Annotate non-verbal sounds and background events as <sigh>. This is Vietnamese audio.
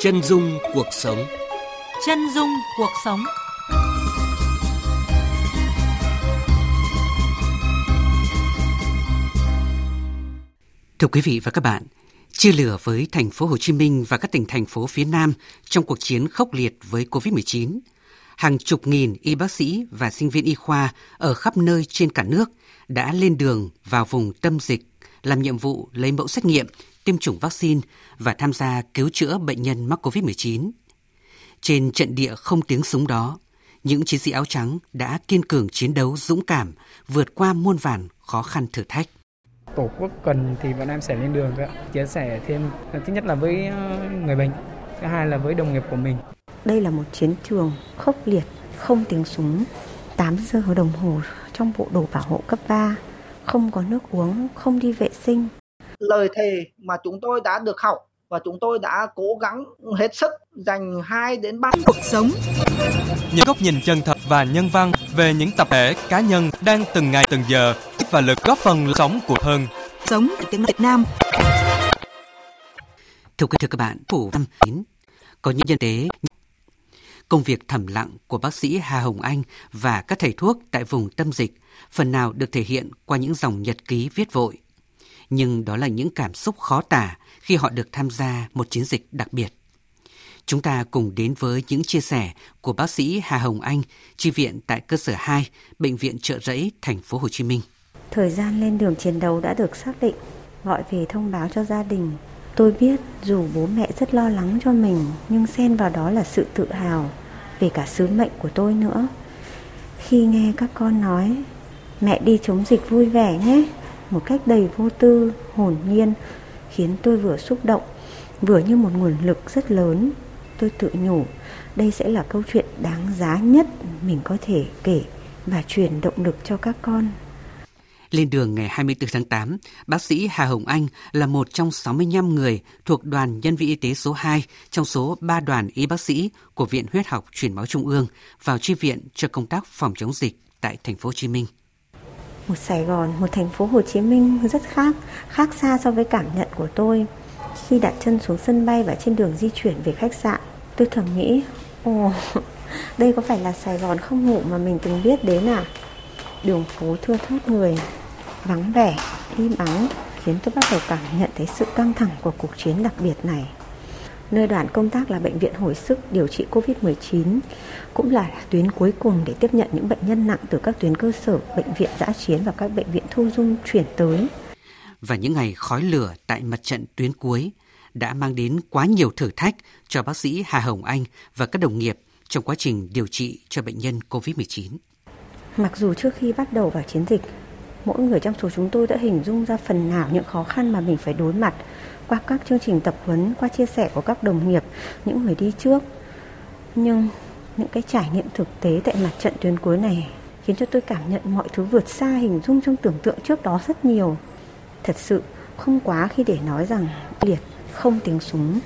Chân dung cuộc sống. Chân dung cuộc sống. Thưa quý vị và các bạn, chia lửa với thành phố Hồ Chí Minh và các tỉnh thành phố phía Nam trong cuộc chiến khốc liệt với COVID-19, hàng chục nghìn y bác sĩ và sinh viên y khoa ở khắp nơi trên cả nước đã lên đường vào vùng tâm dịch làm nhiệm vụ lấy mẫu xét nghiệm, tiêm chủng vaccine và tham gia cứu chữa bệnh nhân mắc COVID-19. Trên trận địa không tiếng súng đó, những chiến sĩ áo trắng đã kiên cường chiến đấu dũng cảm, vượt qua muôn vàn khó khăn thử thách. Tổ quốc cần thì bọn em sẽ lên đường chia sẻ thêm thứ nhất là với ờ, người bệnh, thứ hai là với đồng nghiệp của mình. Đây là một chiến trường khốc liệt, không tiếng súng, 8 giờ đồng hồ trong bộ đồ bảo hộ cấp 3, không có nước uống, không đi vệ sinh. Lời thề mà chúng tôi đã được học và chúng tôi đã cố gắng hết sức dành 2 đến 3 cuộc sống. Những góc nhìn chân thật và nhân văn về những tập thể cá nhân đang từng ngày từng giờ và lực góp phần sống của hơn. Sống ở tiếng Việt Nam. Thưa quý thưa các bạn, phủ năm có những nhân tế công việc thầm lặng của bác sĩ Hà Hồng Anh và các thầy thuốc tại vùng tâm dịch phần nào được thể hiện qua những dòng nhật ký viết vội. Nhưng đó là những cảm xúc khó tả khi họ được tham gia một chiến dịch đặc biệt. Chúng ta cùng đến với những chia sẻ của bác sĩ Hà Hồng Anh, chi viện tại cơ sở 2, bệnh viện Trợ Rẫy, thành phố Hồ Chí Minh. Thời gian lên đường chiến đấu đã được xác định, gọi về thông báo cho gia đình. Tôi biết dù bố mẹ rất lo lắng cho mình, nhưng xen vào đó là sự tự hào về cả sứ mệnh của tôi nữa. Khi nghe các con nói, mẹ đi chống dịch vui vẻ nhé, một cách đầy vô tư, hồn nhiên, khiến tôi vừa xúc động, vừa như một nguồn lực rất lớn. Tôi tự nhủ, đây sẽ là câu chuyện đáng giá nhất mình có thể kể và truyền động lực cho các con. Lên đường ngày 24 tháng 8, bác sĩ Hà Hồng Anh là một trong 65 người thuộc đoàn nhân viên y tế số 2 trong số 3 đoàn y bác sĩ của Viện Huyết học Truyền máu Trung ương vào chi viện cho công tác phòng chống dịch tại thành phố Hồ Chí Minh. Một Sài Gòn, một thành phố Hồ Chí Minh rất khác, khác xa so với cảm nhận của tôi. Khi đặt chân xuống sân bay và trên đường di chuyển về khách sạn, tôi thầm nghĩ, ồ, <laughs> đây có phải là Sài Gòn không ngủ mà mình từng biết đến à? Đường phố thưa thớt người, vắng vẻ, im ắng, khiến tôi bắt đầu cảm nhận thấy sự căng thẳng của cuộc chiến đặc biệt này. Nơi đoàn công tác là bệnh viện hồi sức điều trị COVID-19, cũng là tuyến cuối cùng để tiếp nhận những bệnh nhân nặng từ các tuyến cơ sở, bệnh viện giã chiến và các bệnh viện thu dung chuyển tới. Và những ngày khói lửa tại mặt trận tuyến cuối đã mang đến quá nhiều thử thách cho bác sĩ Hà Hồng Anh và các đồng nghiệp trong quá trình điều trị cho bệnh nhân COVID-19. Mặc dù trước khi bắt đầu vào chiến dịch, mỗi người trong số chúng tôi đã hình dung ra phần nào những khó khăn mà mình phải đối mặt qua các chương trình tập huấn, qua chia sẻ của các đồng nghiệp, những người đi trước. Nhưng những cái trải nghiệm thực tế tại mặt trận tuyến cuối này khiến cho tôi cảm nhận mọi thứ vượt xa hình dung trong tưởng tượng trước đó rất nhiều. Thật sự không quá khi để nói rằng liệt không tiếng súng.